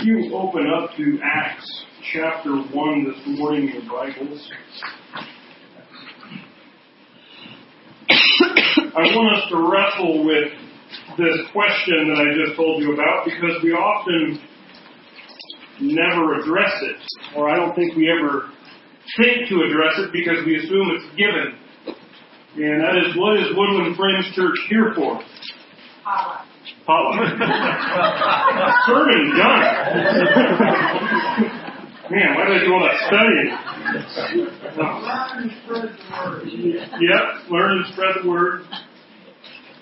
You open up to Acts chapter 1 this morning in your Bibles. I want us to wrestle with this question that I just told you about because we often never address it, or I don't think we ever think to address it because we assume it's given. And that is, what is Woodland Friends Church here for? Paula. Sermon done. Man, why did I do all that studying? Learn and spread the word. Yep, learn and spread the word.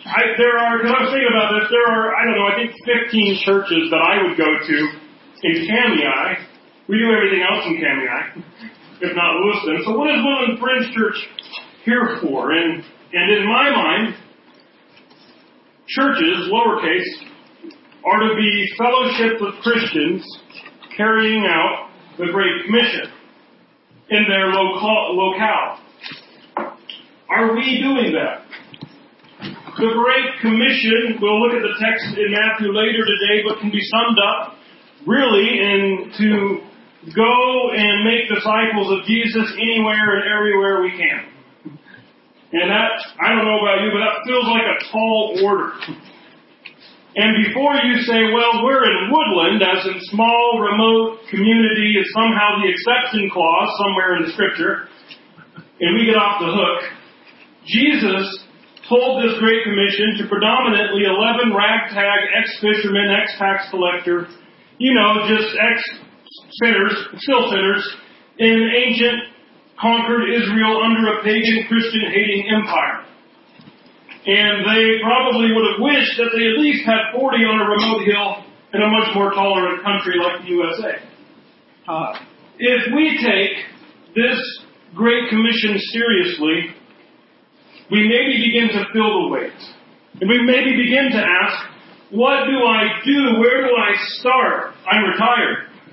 I, there are, because I was thinking about this, there are, I don't know, I think 15 churches that I would go to in Kamiah. We do everything else in Kamiah, if not Lewiston. So what is Woodland Friends Church here for? And, and in my mind, churches, lowercase, are to be fellowship with Christians carrying out the Great Commission in their local, locale. Are we doing that? The Great Commission, we'll look at the text in Matthew later today, but can be summed up really in to go and make disciples of Jesus anywhere and everywhere we can. And that, I don't know about you, but that feels like a tall order. And before you say, well, we're in Woodland, as in small, remote community, is somehow the exception clause somewhere in the scripture, and we get off the hook, Jesus told this Great Commission to predominantly 11 ragtag ex-fishermen, ex-tax collector, you know, just ex-sinners, still sinners, in ancient conquered Israel under a pagan Christian hating empire. And they probably would have wished that they at least had 40 on a remote hill in a much more tolerant country like the USA. Uh, if we take this Great Commission seriously, we maybe begin to feel the weight. And we maybe begin to ask, what do I do? Where do I start? I'm retired.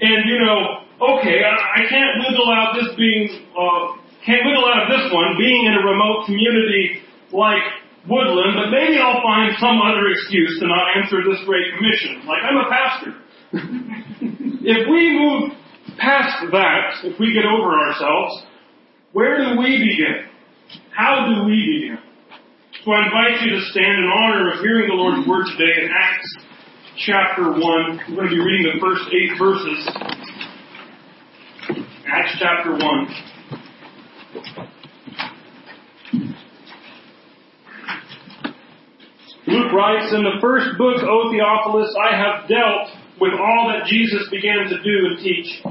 and you know, okay, I, I can't wiggle out this being, uh, can't wiggle out of this one being in a remote community like Woodland, but maybe I'll find some other excuse to not answer this great commission. Like I'm a pastor. if we move past that, if we get over ourselves, where do we begin? How do we begin? So I invite you to stand in honor of hearing the Lord's Word today in Acts chapter 1. We're going to be reading the first eight verses. Acts chapter 1. Luke writes, In the first book, O Theophilus, I have dealt with all that Jesus began to do and teach,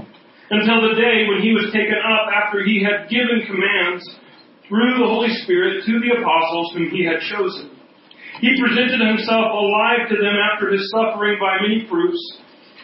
until the day when he was taken up after he had given commands through the Holy Spirit to the apostles whom he had chosen. He presented himself alive to them after his suffering by many proofs,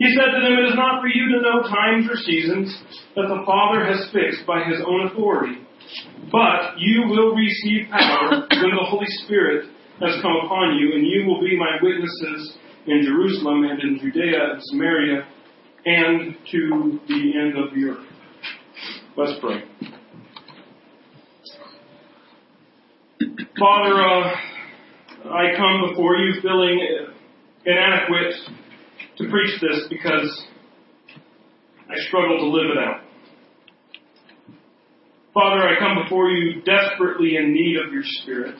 He said to them, It is not for you to know times or seasons that the Father has fixed by his own authority, but you will receive power when the Holy Spirit has come upon you, and you will be my witnesses in Jerusalem and in Judea and Samaria and to the end of the earth. Let's pray. Father, uh, I come before you feeling inadequate to preach this because I struggle to live it out. Father, I come before you desperately in need of your Spirit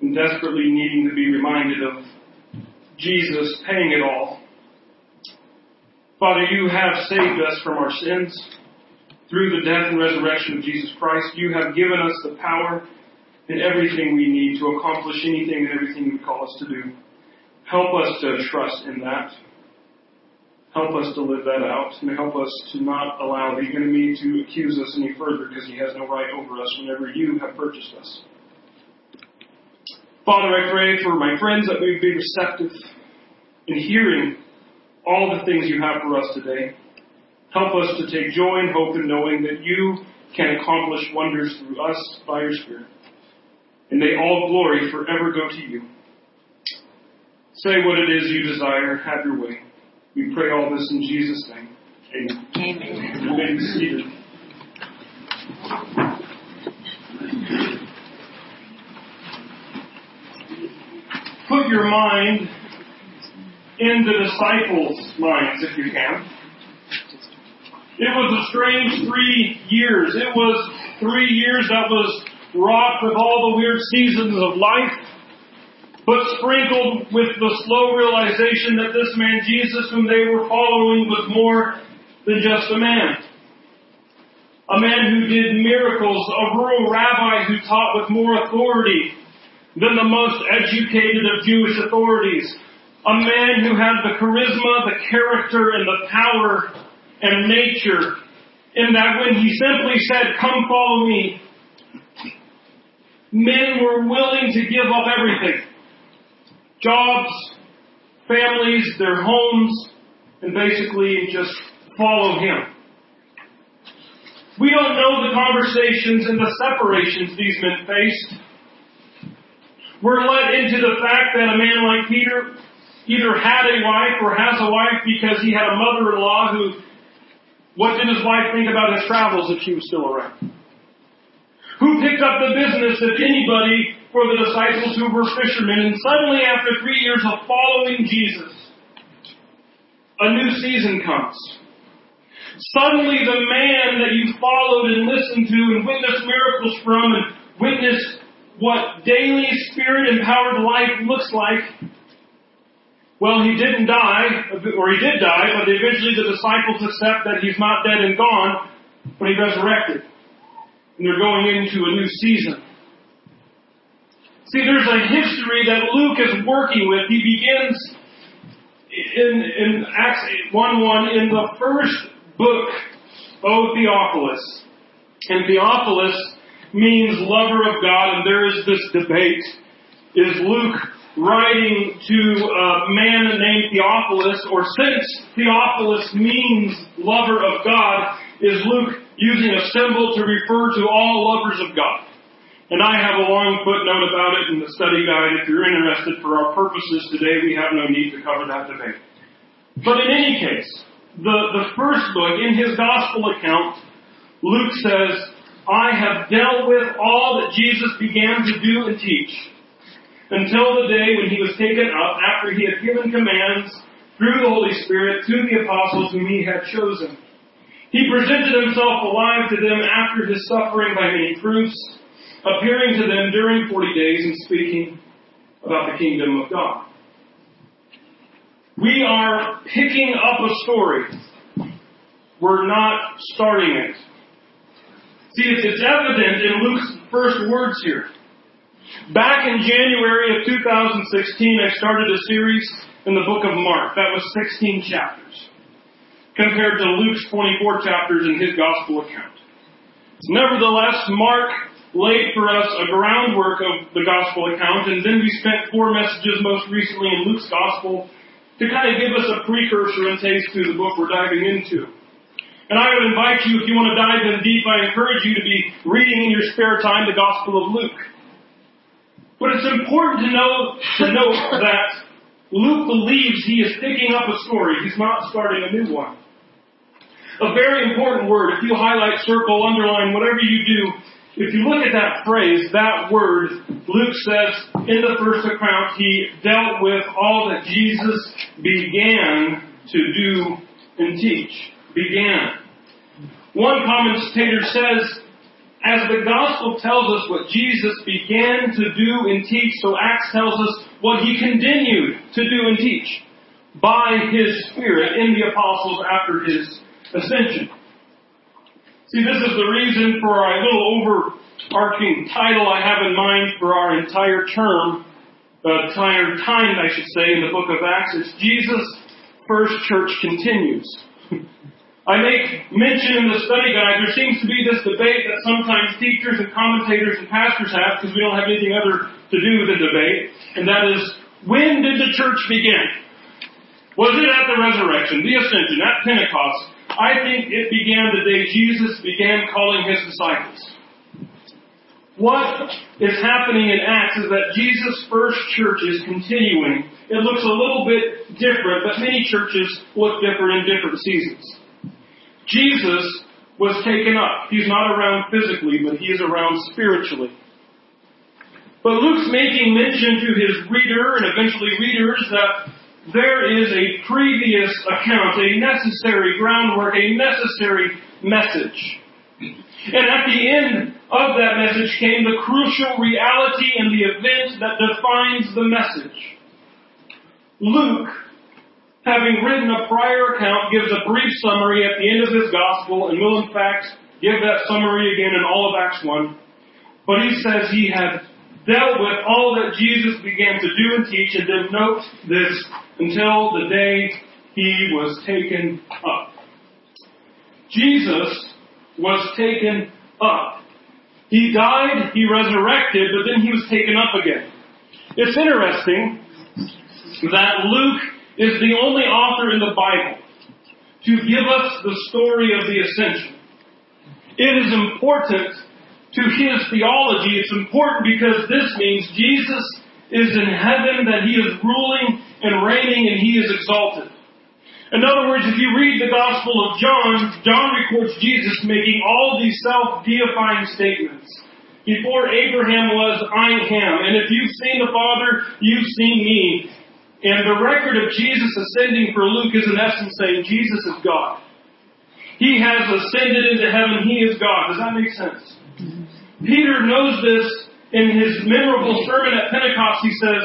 and desperately needing to be reminded of Jesus paying it all. Father, you have saved us from our sins through the death and resurrection of Jesus Christ. You have given us the power and everything we need to accomplish anything and everything you call us to do. Help us to trust in that. Help us to live that out and help us to not allow the enemy to accuse us any further because he has no right over us whenever you have purchased us. Father, I pray for my friends that we be receptive in hearing all the things you have for us today. Help us to take joy and hope in knowing that you can accomplish wonders through us by your Spirit. And may all glory forever go to you. Say what it is you desire. Have your way. We pray all this in Jesus' name. Amen. Amen. You may be seated. Put your mind in the disciples' minds if you can. It was a strange three years. It was three years that was wrought with all the weird seasons of life, but sprinkled with the slow realization that this man Jesus whom they were following was more than just a man. A man who did miracles, a rural rabbi who taught with more authority than the most educated of Jewish authorities. A man who had the charisma, the character, and the power and nature in that when he simply said, come follow me, men were willing to give up everything. Jobs, families, their homes, and basically just follow him. We don't know the conversations and the separations these men faced. We're led into the fact that a man like Peter either had a wife or has a wife because he had a mother-in-law who, what did his wife think about his travels if she was still around? Who picked up the business, if anybody, for the disciples who were fishermen? And suddenly, after three years of following Jesus, a new season comes. Suddenly the man that you followed and listened to and witnessed miracles from and witnessed what daily spirit empowered life looks like, well, he didn't die, or he did die, but eventually the disciples accept that he's not dead and gone, but he resurrected. And they're going into a new season. See, there's a history that Luke is working with. He begins in, in Acts 1-1 in the first book, O Theophilus. And Theophilus means lover of God, and there is this debate. Is Luke writing to a man named Theophilus, or since Theophilus means lover of God, is Luke using a symbol to refer to all lovers of God? And I have a long footnote about it in the study guide. If you're interested for our purposes today, we have no need to cover that debate. But in any case, the, the first book, in his gospel account, Luke says, I have dealt with all that Jesus began to do and teach until the day when he was taken up after he had given commands through the Holy Spirit to the apostles whom he had chosen. He presented himself alive to them after his suffering by many proofs, appearing to them during forty days and speaking about the kingdom of God. We are picking up a story. We're not starting it. See, it's evident in Luke's first words here. Back in January of 2016, I started a series in the book of Mark. That was 16 chapters. Compared to Luke's 24 chapters in his gospel account. Nevertheless, Mark laid for us a groundwork of the gospel account, and then we spent four messages most recently in Luke's gospel to kind of give us a precursor and taste to the book we're diving into. And I would invite you, if you want to dive in deep, I encourage you to be reading in your spare time the Gospel of Luke. But it's important to know to note that Luke believes he is picking up a story. He's not starting a new one. A very important word. If you highlight, circle, underline, whatever you do, if you look at that phrase, that word, Luke says in the first account, he dealt with all that Jesus began to do and teach. Began. One commentator says, as the gospel tells us what Jesus began to do and teach, so Acts tells us what he continued to do and teach by his Spirit in the apostles after his ascension. See, this is the reason for our little overarching title I have in mind for our entire term, uh, entire time, I should say, in the book of Acts Jesus' first church continues. I make mention in the study guide, there seems to be this debate that sometimes teachers and commentators and pastors have, because we don't have anything other to do than debate, and that is, when did the church begin? Was it at the resurrection, the ascension, at Pentecost? I think it began the day Jesus began calling his disciples. What is happening in Acts is that Jesus' first church is continuing. It looks a little bit different, but many churches look different in different seasons. Jesus was taken up. He's not around physically, but he is around spiritually. But Luke's making mention to his reader and eventually readers that there is a previous account, a necessary groundwork, a necessary message. And at the end of that message came the crucial reality and the event that defines the message. Luke, having written a prior account, gives a brief summary at the end of his gospel and will in fact give that summary again in all of Acts 1. But he says he had dealt with all that Jesus began to do and teach and then note this until the day he was taken up. Jesus was taken up. He died, he resurrected, but then he was taken up again. It's interesting that Luke is the only author in the Bible to give us the story of the ascension. It is important to his theology. It's important because this means Jesus is in heaven, that he is ruling and reigning and he is exalted. In other words, if you read the Gospel of John, John records Jesus making all these self-deifying statements. Before Abraham was, I am. And if you've seen the Father, you've seen me. And the record of Jesus ascending for Luke is in essence saying Jesus is God. He has ascended into heaven. He is God. Does that make sense? Peter knows this in his memorable sermon at Pentecost. He says,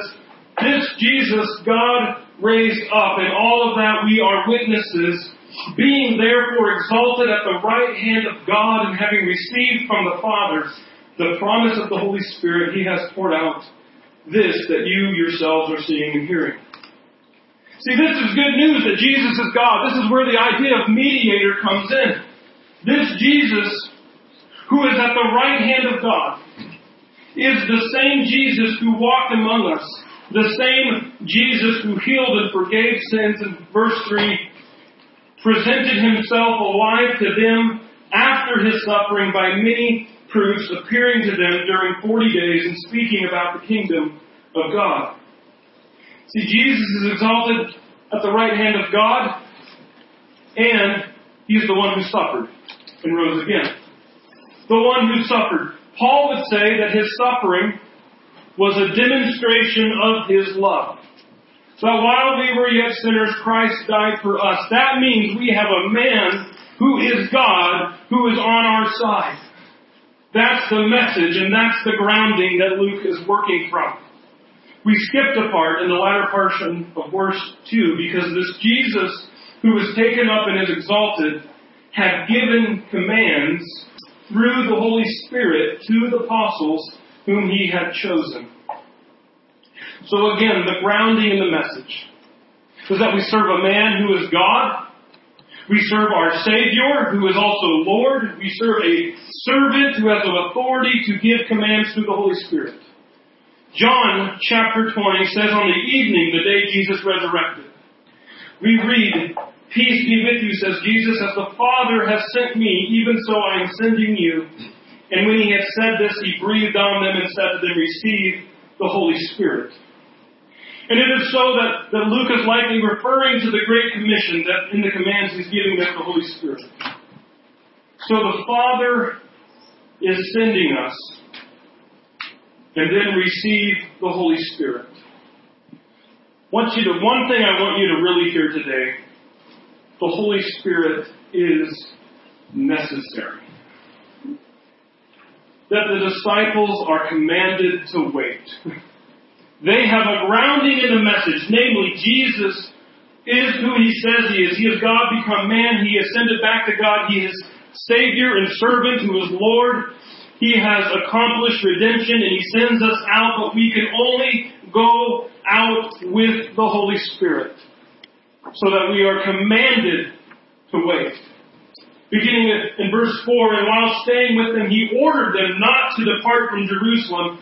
this Jesus God raised up, and all of that we are witnesses, being therefore exalted at the right hand of God and having received from the Father the promise of the Holy Spirit, He has poured out this that you yourselves are seeing and hearing. See, this is good news that Jesus is God. This is where the idea of mediator comes in. This Jesus, who is at the right hand of God, is the same Jesus who walked among us the same Jesus who healed and forgave sins in verse 3 presented himself alive to them after his suffering by many proofs, appearing to them during 40 days and speaking about the kingdom of God. See, Jesus is exalted at the right hand of God, and he's the one who suffered and rose again. The one who suffered. Paul would say that his suffering was a demonstration of His love. So while we were yet sinners, Christ died for us. That means we have a man who is God, who is on our side. That's the message, and that's the grounding that Luke is working from. We skipped a part in the latter portion of verse 2 because this Jesus who was taken up and is exalted had given commands through the Holy Spirit to the apostles whom he had chosen. So again, the grounding in the message is that we serve a man who is God. We serve our Savior, who is also Lord. We serve a servant who has the authority to give commands through the Holy Spirit. John chapter 20 says on the evening, the day Jesus resurrected, we read, Peace be with you, says Jesus, as the Father has sent me, even so I am sending you. And when he had said this, he breathed on them and said to them, Receive the Holy Spirit. And it is so that, that Luke is likely referring to the Great Commission that in the commands he's giving them the Holy Spirit. So the Father is sending us and then receive the Holy Spirit. Want you to, one thing I want you to really hear today, the Holy Spirit is necessary that the disciples are commanded to wait. They have a grounding in the message, namely Jesus is who he says he is. He is God become man. He ascended back to God. He is Savior and servant who is Lord. He has accomplished redemption and he sends us out, but we can only go out with the Holy Spirit so that we are commanded to wait beginning in verse 4, and while staying with them, he ordered them not to depart from Jerusalem,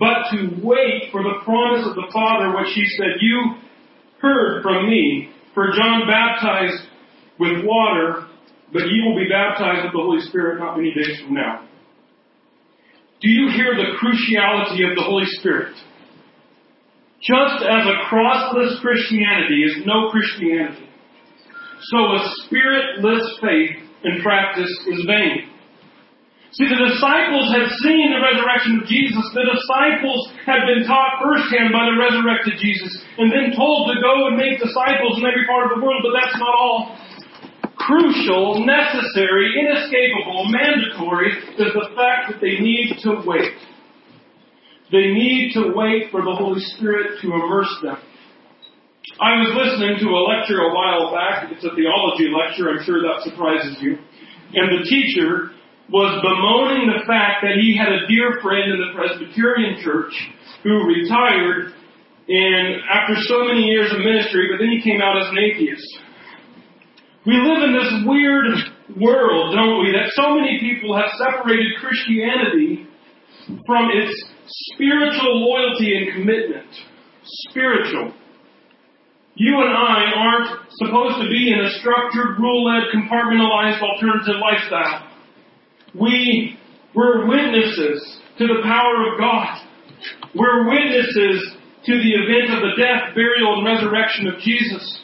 but to wait for the promise of the Father, which he said, You heard from me. For John baptized with water, but ye will be baptized with the Holy Spirit not many days from now. Do you hear the cruciality of the Holy Spirit? Just as a crossless Christianity is no Christianity, so a spiritless faith and practice is vain. See, the disciples had seen the resurrection of Jesus. The disciples had been taught firsthand by the resurrected Jesus and then told to go and make disciples in every part of the world, but that's not all. Crucial, necessary, inescapable, mandatory is the fact that they need to wait. They need to wait for the Holy Spirit to immerse them. I was listening to a lecture a while back. It's a theology lecture. I'm sure that surprises you. And the teacher was bemoaning the fact that he had a dear friend in the Presbyterian church who retired and after so many years of ministry, but then he came out as an atheist. We live in this weird world, don't we, that so many people have separated Christianity from its spiritual loyalty and commitment. Spiritual. You and I aren't supposed to be in a structured, rule-led, compartmentalized alternative lifestyle. We, we're witnesses to the power of God. We're witnesses to the event of the death, burial, and resurrection of Jesus.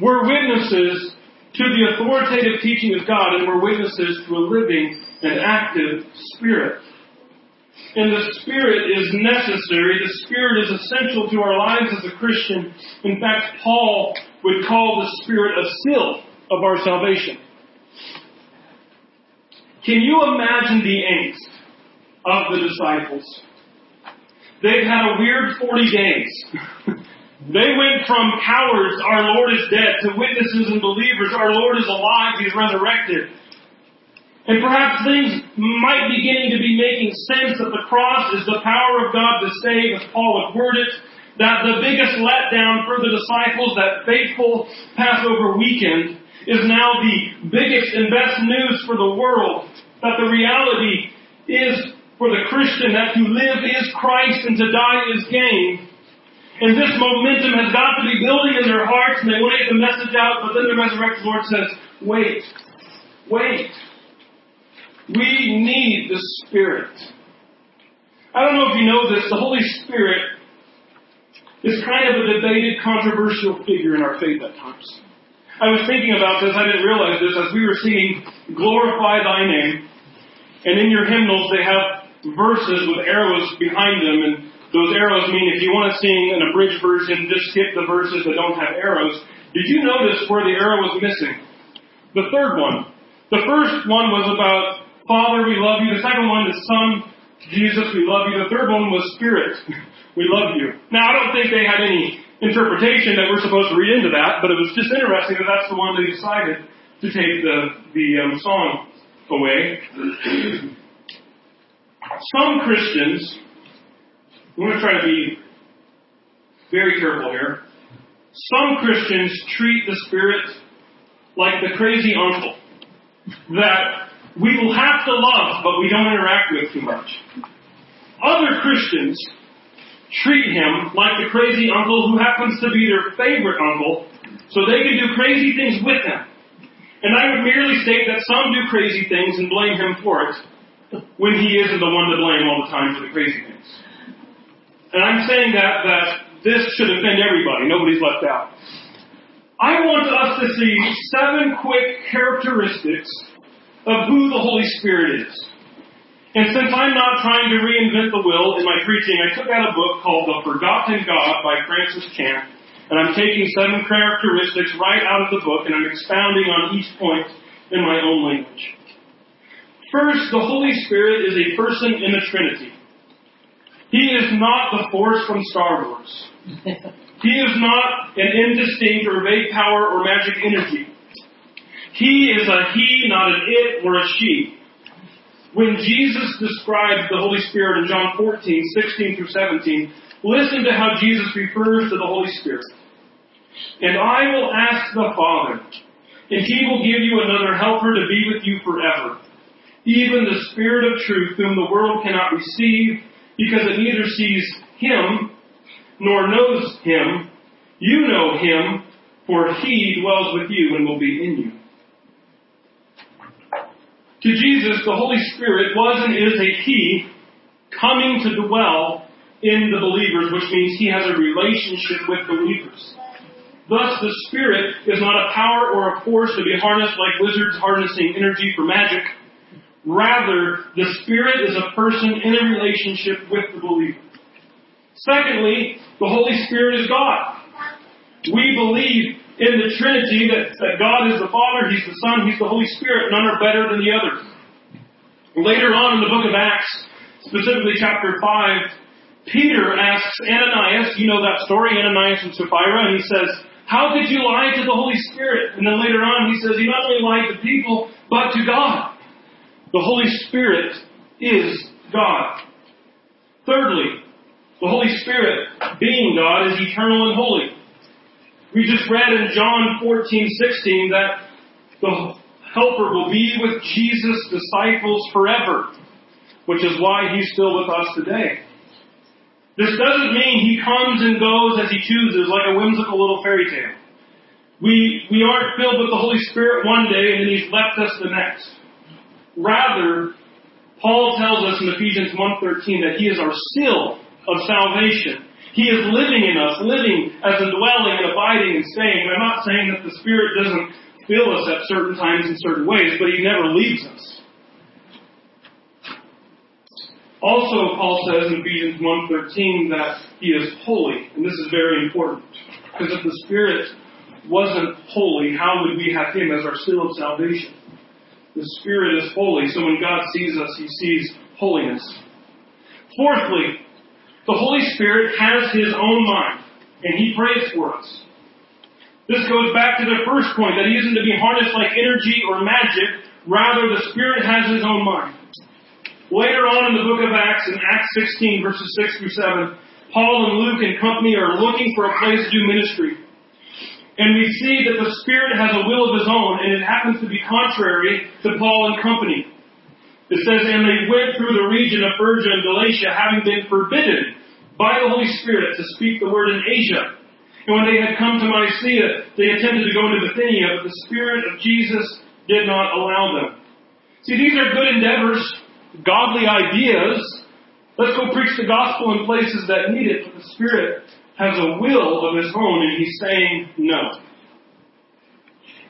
We're witnesses to the authoritative teaching of God, and we're witnesses to a living and active Spirit. And the Spirit is necessary. The Spirit is essential to our lives as a Christian. In fact, Paul would call the Spirit a seal of our salvation. Can you imagine the angst of the disciples? They've had a weird 40 days. they went from cowards, our Lord is dead, to witnesses and believers, our Lord is alive, He's resurrected. And perhaps things might be beginning to be making sense that the cross is the power of God to save, as Paul would word it. That the biggest letdown for the disciples, that fateful Passover weekend, is now the biggest and best news for the world. That the reality is for the Christian that to live is Christ and to die is gain. And this momentum has got to be building in their hearts and they want to get the message out, but then the resurrected Lord says, wait, wait. We need the Spirit. I don't know if you know this, the Holy Spirit is kind of a debated, controversial figure in our faith at times. I was thinking about this, I didn't realize this, as we were singing Glorify Thy Name, and in your hymnals they have verses with arrows behind them, and those arrows mean if you want to sing an abridged version, just skip the verses that don't have arrows. Did you notice where the arrow was missing? The third one. The first one was about Father, we love you. The second one is Son, Jesus, we love you. The third one was Spirit, we love you. Now, I don't think they had any interpretation that we're supposed to read into that, but it was just interesting that that's the one they decided to take the, the um, song away. Some Christians, I'm going to try to be very careful here. Some Christians treat the Spirit like the crazy uncle that we will have to love, but we don't interact with too much. Other Christians treat him like the crazy uncle who happens to be their favorite uncle, so they can do crazy things with him. And I would merely state that some do crazy things and blame him for it, when he isn't the one to blame all the time for the crazy things. And I'm saying that, that this should offend everybody. Nobody's left out. I want us to see seven quick characteristics of who the Holy Spirit is. And since I'm not trying to reinvent the wheel in my preaching, I took out a book called The Forgotten God by Francis Chan, and I'm taking seven characteristics right out of the book and I'm expounding on each point in my own language. First, the Holy Spirit is a person in the Trinity. He is not the force from Star Wars. he is not an indistinct or vague power or magic energy. He is a he, not an it or a she. When Jesus describes the Holy Spirit in John 14, 16 through 17, listen to how Jesus refers to the Holy Spirit. And I will ask the Father, and he will give you another helper to be with you forever. Even the Spirit of truth, whom the world cannot receive, because it neither sees him nor knows him. You know him, for he dwells with you and will be in you. To Jesus, the Holy Spirit was and is a he coming to dwell in the believers, which means he has a relationship with believers. Thus, the Spirit is not a power or a force to be harnessed like wizards harnessing energy for magic. Rather, the Spirit is a person in a relationship with the believer. Secondly, the Holy Spirit is God. We believe in the Trinity that, that God is the Father, He's the Son, He's the Holy Spirit. None are better than the other. Later on in the book of Acts, specifically chapter 5, Peter asks Ananias, you know that story, Ananias and Sapphira, and he says, How could you lie to the Holy Spirit? And then later on he says, He not only lied to people, but to God. The Holy Spirit is God. Thirdly, the Holy Spirit, being God, is eternal and holy. We just read in John 14, 16 that the Helper will be with Jesus' disciples forever, which is why he's still with us today. This doesn't mean he comes and goes as he chooses, like a whimsical little fairy tale. We, we aren't filled with the Holy Spirit one day and then he's left us the next. Rather, Paul tells us in Ephesians 1.13 that he is our seal of salvation. He is living in us, living as a dwelling and abiding and staying. And I'm not saying that the Spirit doesn't fill us at certain times in certain ways, but He never leaves us. Also, Paul says in Ephesians 1.13 that He is holy, and this is very important. Because if the Spirit wasn't holy, how would we have Him as our seal of salvation? The Spirit is holy, so when God sees us, He sees holiness. Fourthly, the Holy Spirit has His own mind, and He prays for us. This goes back to the first point, that He isn't to be harnessed like energy or magic, rather the Spirit has His own mind. Later on in the book of Acts, in Acts 16 verses 6 through 7, Paul and Luke and company are looking for a place to do ministry. And we see that the Spirit has a will of His own, and it happens to be contrary to Paul and company. It says, and they went through the region of Phrygia and Galatia, having been forbidden by the Holy Spirit to speak the word in Asia. And when they had come to Mysia, they attempted to go into Bithynia, but the Spirit of Jesus did not allow them. See, these are good endeavors, godly ideas. Let's go preach the gospel in places that need it, but the Spirit has a will of His own, and He's saying no.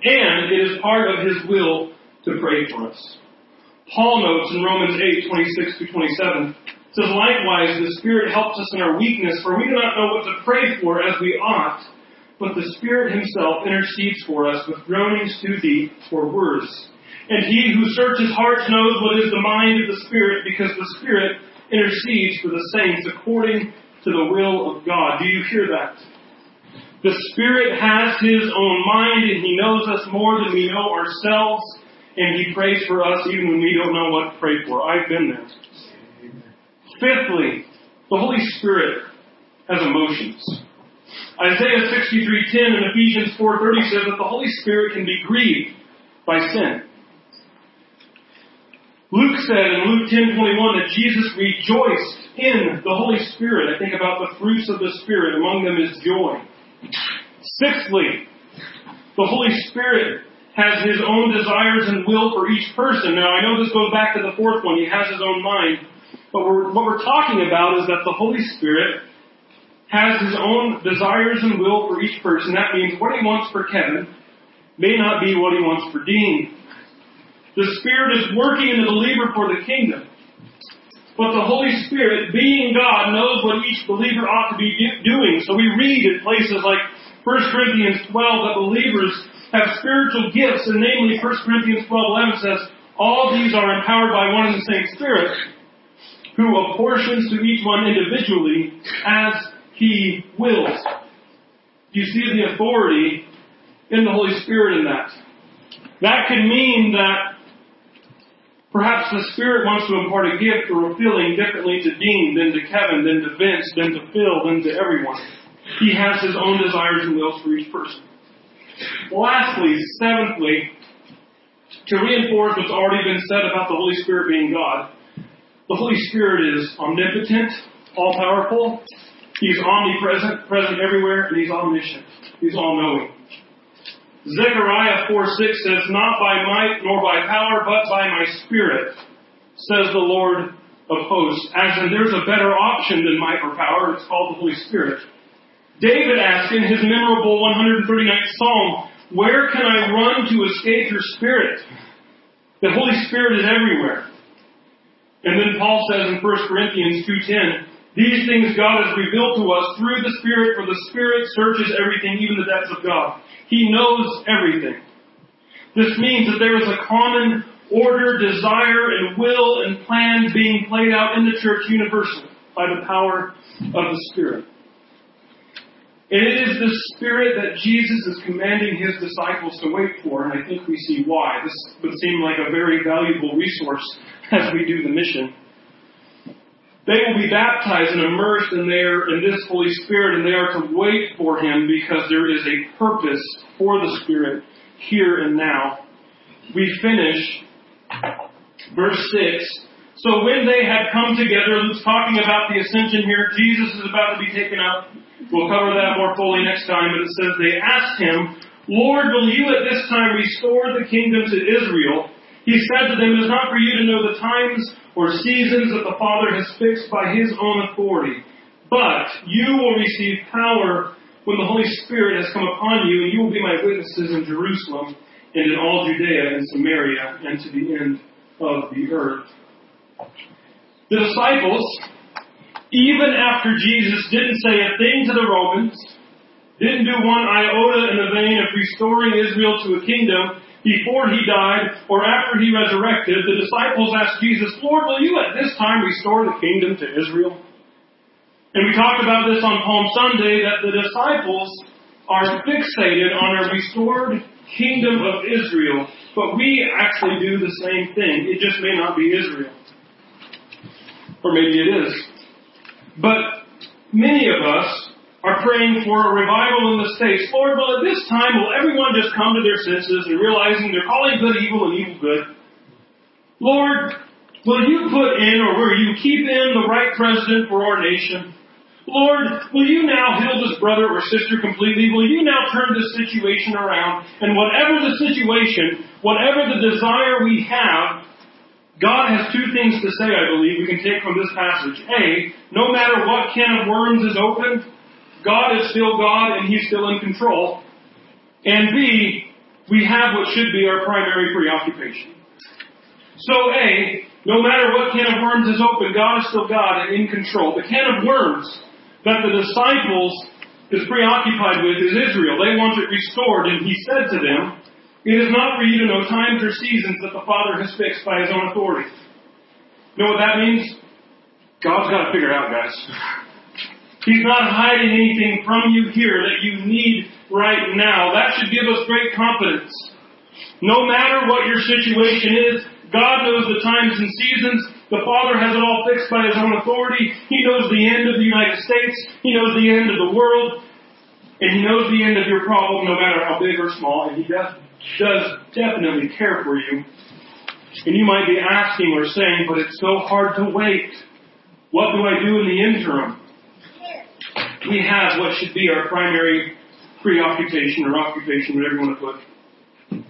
And it is part of His will to pray for us. Paul notes in Romans 8, 26 through 27, says, Likewise, the Spirit helps us in our weakness, for we do not know what to pray for as we ought, but the Spirit Himself intercedes for us with groanings too deep for words. And He who searches hearts knows what is the mind of the Spirit, because the Spirit intercedes for the saints according to the will of God. Do you hear that? The Spirit has His own mind, and He knows us more than we know ourselves and He prays for us even when we don't know what to pray for. I've been there. Fifthly, the Holy Spirit has emotions. Isaiah 63:10 and Ephesians 4:30 says that the Holy Spirit can be grieved by sin. Luke said in Luke 10:21 that Jesus rejoiced in the Holy Spirit. I think about the fruits of the Spirit. Among them is joy. Sixthly, the Holy Spirit has his own desires and will for each person. Now, I know this goes back to the fourth one. He has his own mind. But we're, what we're talking about is that the Holy Spirit has his own desires and will for each person. That means what he wants for Kevin may not be what he wants for Dean. The Spirit is working in the believer for the kingdom. But the Holy Spirit, being God, knows what each believer ought to be doing. So we read in places like 1 Corinthians 12 that believers have spiritual gifts, and namely 1 Corinthians 12:11 says, all these are empowered by one and the same Spirit, who apportions to each one individually as he wills. Do you see the authority in the Holy Spirit in that? That could mean that perhaps the Spirit wants to impart a gift or a feeling differently to Dean than to Kevin, than to Vince, than to Phil, than to everyone. He has his own desires and wills for each person. Lastly, seventhly, to reinforce what's already been said about the Holy Spirit being God, the Holy Spirit is omnipotent, all powerful. He's omnipresent, present everywhere, and he's omniscient. He's all knowing. Zechariah 4 6 says, Not by might nor by power, but by my spirit, says the Lord of hosts. As in, there's a better option than might or power. It's called the Holy Spirit. David asked in his memorable 139th Psalm, Where can I run to escape your spirit? The Holy Spirit is everywhere. And then Paul says in 1 Corinthians 2.10, These things God has revealed to us through the Spirit, for the Spirit searches everything, even the depths of God. He knows everything. This means that there is a common order, desire, and will and plan being played out in the church universally by the power of the Spirit. And it is the Spirit that Jesus is commanding His disciples to wait for, and I think we see why. This would seem like a very valuable resource as we do the mission. They will be baptized and immersed in their in this Holy Spirit, and they are to wait for Him because there is a purpose for the Spirit here and now. We finish verse six. So when they had come together, Luke's talking about the ascension here. Jesus is about to be taken up. We'll cover that more fully next time, but it says they asked him, Lord, will you at this time restore the kingdom to Israel? He said to them, It is not for you to know the times or seasons that the Father has fixed by his own authority, but you will receive power when the Holy Spirit has come upon you, and you will be my witnesses in Jerusalem and in all Judea and Samaria and to the end of the earth. The disciples even after Jesus didn't say a thing to the Romans, didn't do one iota in the vein of restoring Israel to a kingdom before he died or after he resurrected, the disciples asked Jesus, Lord, will you at this time restore the kingdom to Israel? And we talked about this on Palm Sunday that the disciples are fixated on a restored kingdom of Israel, but we actually do the same thing. It just may not be Israel. Or maybe it is. But many of us are praying for a revival in the States. Lord, will at this time will everyone just come to their senses and realizing they're calling good evil and evil good? Lord, will you put in or will you keep in the right president for our nation? Lord, will you now heal this brother or sister completely? Will you now turn this situation around? And whatever the situation, whatever the desire we have, God has two things to say, I believe, we can take from this passage. A, no matter what can of worms is opened, God is still God and He's still in control. And B, we have what should be our primary preoccupation. So A, no matter what can of worms is open, God is still God and in control. The can of worms that the disciples is preoccupied with is Israel. They want it restored, and He said to them, it is not for you to know times or seasons that the Father has fixed by His own authority. You know what that means? God's got to figure it out, guys. He's not hiding anything from you here that you need right now. That should give us great confidence. No matter what your situation is, God knows the times and seasons. The Father has it all fixed by His own authority. He knows the end of the United States. He knows the end of the world. And He knows the end of your problem, no matter how big or small. And He does does definitely care for you. And you might be asking or saying, but it's so hard to wait. What do I do in the interim? We have what should be our primary preoccupation or occupation, whatever you want to put.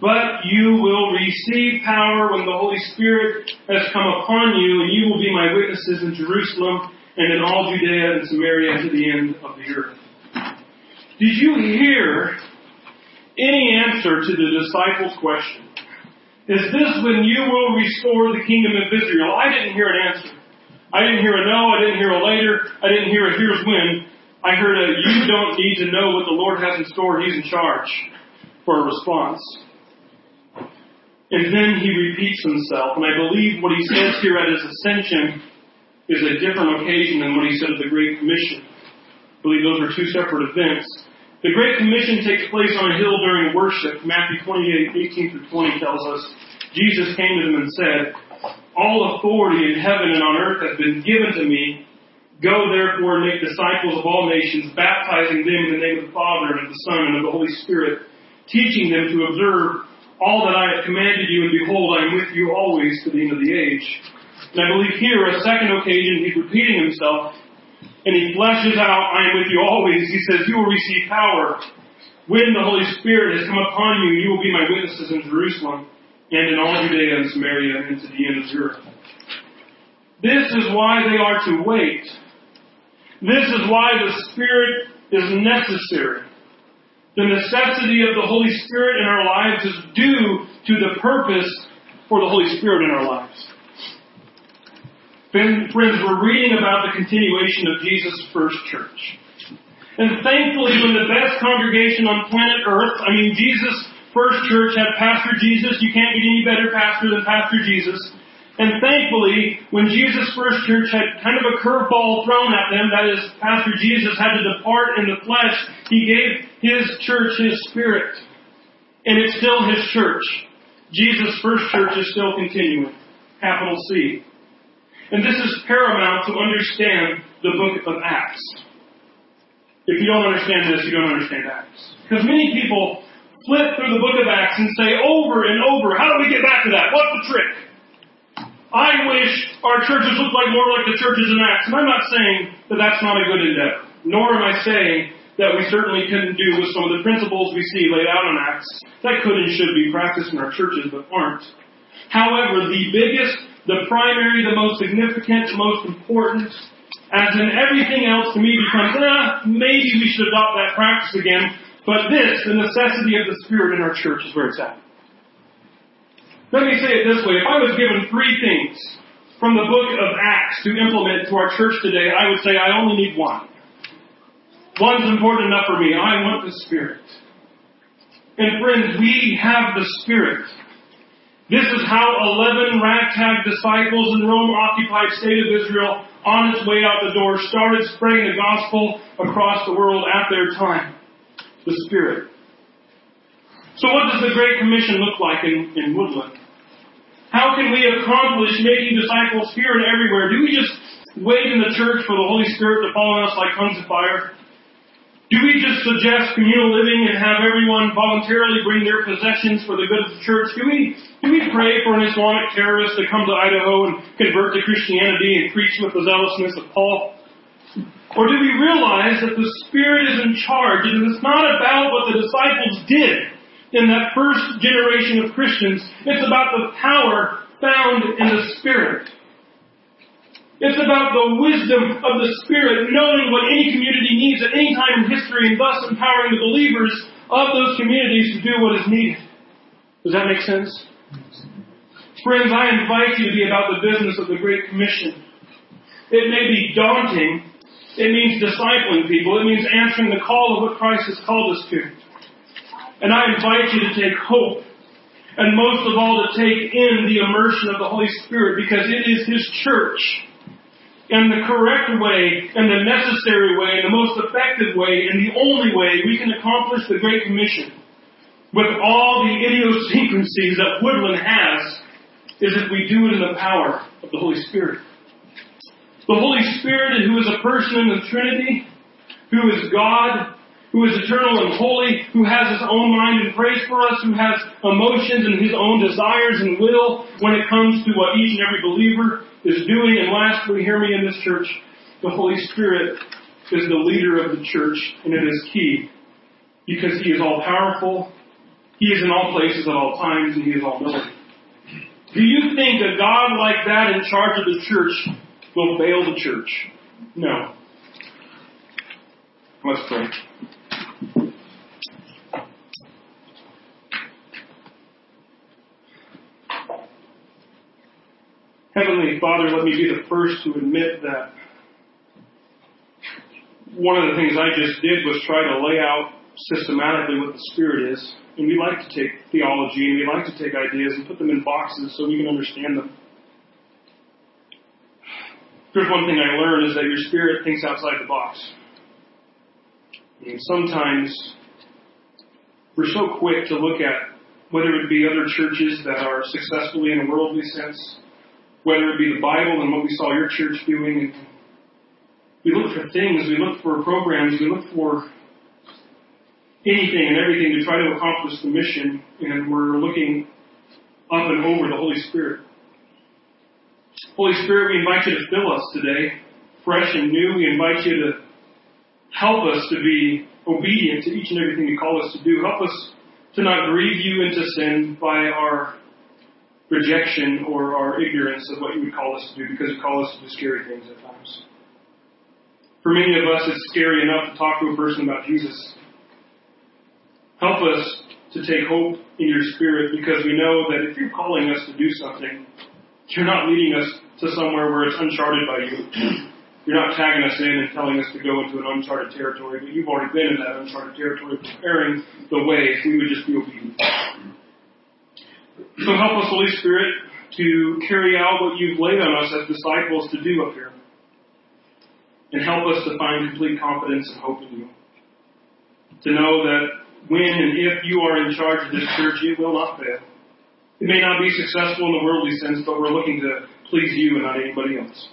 But you will receive power when the Holy Spirit has come upon you, and you will be my witnesses in Jerusalem and in all Judea and Samaria to the end of the earth. Did you hear any answer to the disciples' question. Is this when you will restore the kingdom of Israel? I didn't hear an answer. I didn't hear a no, I didn't hear a later, I didn't hear a here's when. I heard a you don't need to know what the Lord has in store, He's in charge for a response. And then he repeats himself, and I believe what he says here at his ascension is a different occasion than what he said at the Great Commission. I believe those are two separate events. The Great Commission takes place on a hill during worship. Matthew 28, 18 through 20 tells us, Jesus came to them and said, All authority in heaven and on earth has been given to me. Go therefore and make disciples of all nations, baptizing them in the name of the Father and of the Son and of the Holy Spirit, teaching them to observe all that I have commanded you, and behold, I am with you always to the end of the age. And I believe here, a second occasion, he's repeating himself and he fleshes out, I am with you always. He says, you will receive power when the Holy Spirit has come upon you, you will be my witnesses in Jerusalem and in all Judea and Samaria and to the end of the earth. This is why they are to wait. This is why the Spirit is necessary. The necessity of the Holy Spirit in our lives is due to the purpose for the Holy Spirit in our lives. Friends, we're reading about the continuation of Jesus' first church. And thankfully, when the best congregation on planet Earth, I mean, Jesus' first church had Pastor Jesus. You can't get any better pastor than Pastor Jesus. And thankfully, when Jesus' first church had kind of a curveball thrown at them, that is, Pastor Jesus had to depart in the flesh, he gave his church his spirit. And it's still his church. Jesus' first church is still continuing. Capital C. And this is paramount to understand the book of Acts. If you don't understand this, you don't understand Acts. Because many people flip through the book of Acts and say over and over, how do we get back to that? What's the trick? I wish our churches looked like more like the churches in Acts. And I'm not saying that that's not a good endeavor. Nor am I saying that we certainly couldn't do with some of the principles we see laid out in Acts that could and should be practiced in our churches but aren't. However, the biggest, the primary, the most significant, the most important as in everything else to me becomes, ah, maybe we should adopt that practice again. But this, the necessity of the Spirit in our church is where it's at. Let me say it this way. If I was given three things from the book of Acts to implement to our church today, I would say I only need one. One's important enough for me. I want the Spirit. And friends, we have the Spirit. This is how 11 ragtag disciples in Rome occupied state of Israel on its way out the door, started spreading the gospel across the world at their time. The Spirit. So what does the Great Commission look like in, in Woodland? How can we accomplish making disciples here and everywhere? Do we just wait in the church for the Holy Spirit to fall on us like tongues of fire? Do we just suggest communal living and have everyone voluntarily bring their possessions for the good of the church? Do we, do we pray for an Islamic terrorist to come to Idaho and convert to Christianity and preach with the zealousness of Paul? Or do we realize that the Spirit is in charge and it's not about what the disciples did in that first generation of Christians. It's about the power found in the Spirit. It's about the wisdom of the Spirit, knowing what any community needs at any time in history, and thus empowering the believers of those communities to do what is needed. Does that make sense? Friends, I invite you to be about the business of the Great Commission. It may be daunting. It means discipling people. It means answering the call of what Christ has called us to. And I invite you to take hope. And most of all, to take in the immersion of the Holy Spirit because it is His church in the correct way, in the necessary way, in the most effective way, and the only way we can accomplish the Great Commission with all the idiosyncrasies that Woodland has is if we do it in the power of the Holy Spirit. The Holy Spirit, who is a person in the Trinity, who is God, who is eternal and holy, who has his own mind and prays for us, who has emotions and his own desires and will when it comes to what each and every believer is doing. And lastly, hear me in this church, the Holy Spirit is the leader of the church, and it is key because He is all powerful, He is in all places at all times, and He is all knowing. Do you think a God like that in charge of the church will fail the church? No. Let's pray. Heavenly Father, let me be the first to admit that one of the things I just did was try to lay out systematically what the Spirit is. And we like to take theology and we like to take ideas and put them in boxes so we can understand them. There's one thing I learned is that your spirit thinks outside the box. And sometimes we're so quick to look at whether it be other churches that are successfully in a worldly sense whether it be the Bible and what we saw your church doing. And we look for things, we look for programs, we look for anything and everything to try to accomplish the mission, and we're looking up and over the Holy Spirit. Holy Spirit, we invite you to fill us today, fresh and new. We invite you to help us to be obedient to each and everything you call us to do. Help us to not grieve you into sin by our rejection or our ignorance of what you would call us to do because you call us to do scary things at times. For many of us, it's scary enough to talk to a person about Jesus. Help us to take hope in your spirit because we know that if you're calling us to do something, you're not leading us to somewhere where it's uncharted by you. You're not tagging us in and telling us to go into an uncharted territory, but you've already been in that uncharted territory, preparing the way if we would just be obedient. So help us, Holy Spirit, to carry out what you've laid on us as disciples to do up here. And help us to find complete confidence and hope in you. To know that when and if you are in charge of this church, it will not fail. It may not be successful in the worldly sense, but we're looking to please you and not anybody else.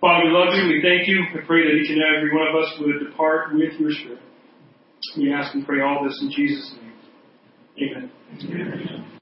Father, we love you. We thank you. I pray that each and every one of us would depart with your spirit. We ask and pray all this in Jesus' name. Amen. Amen.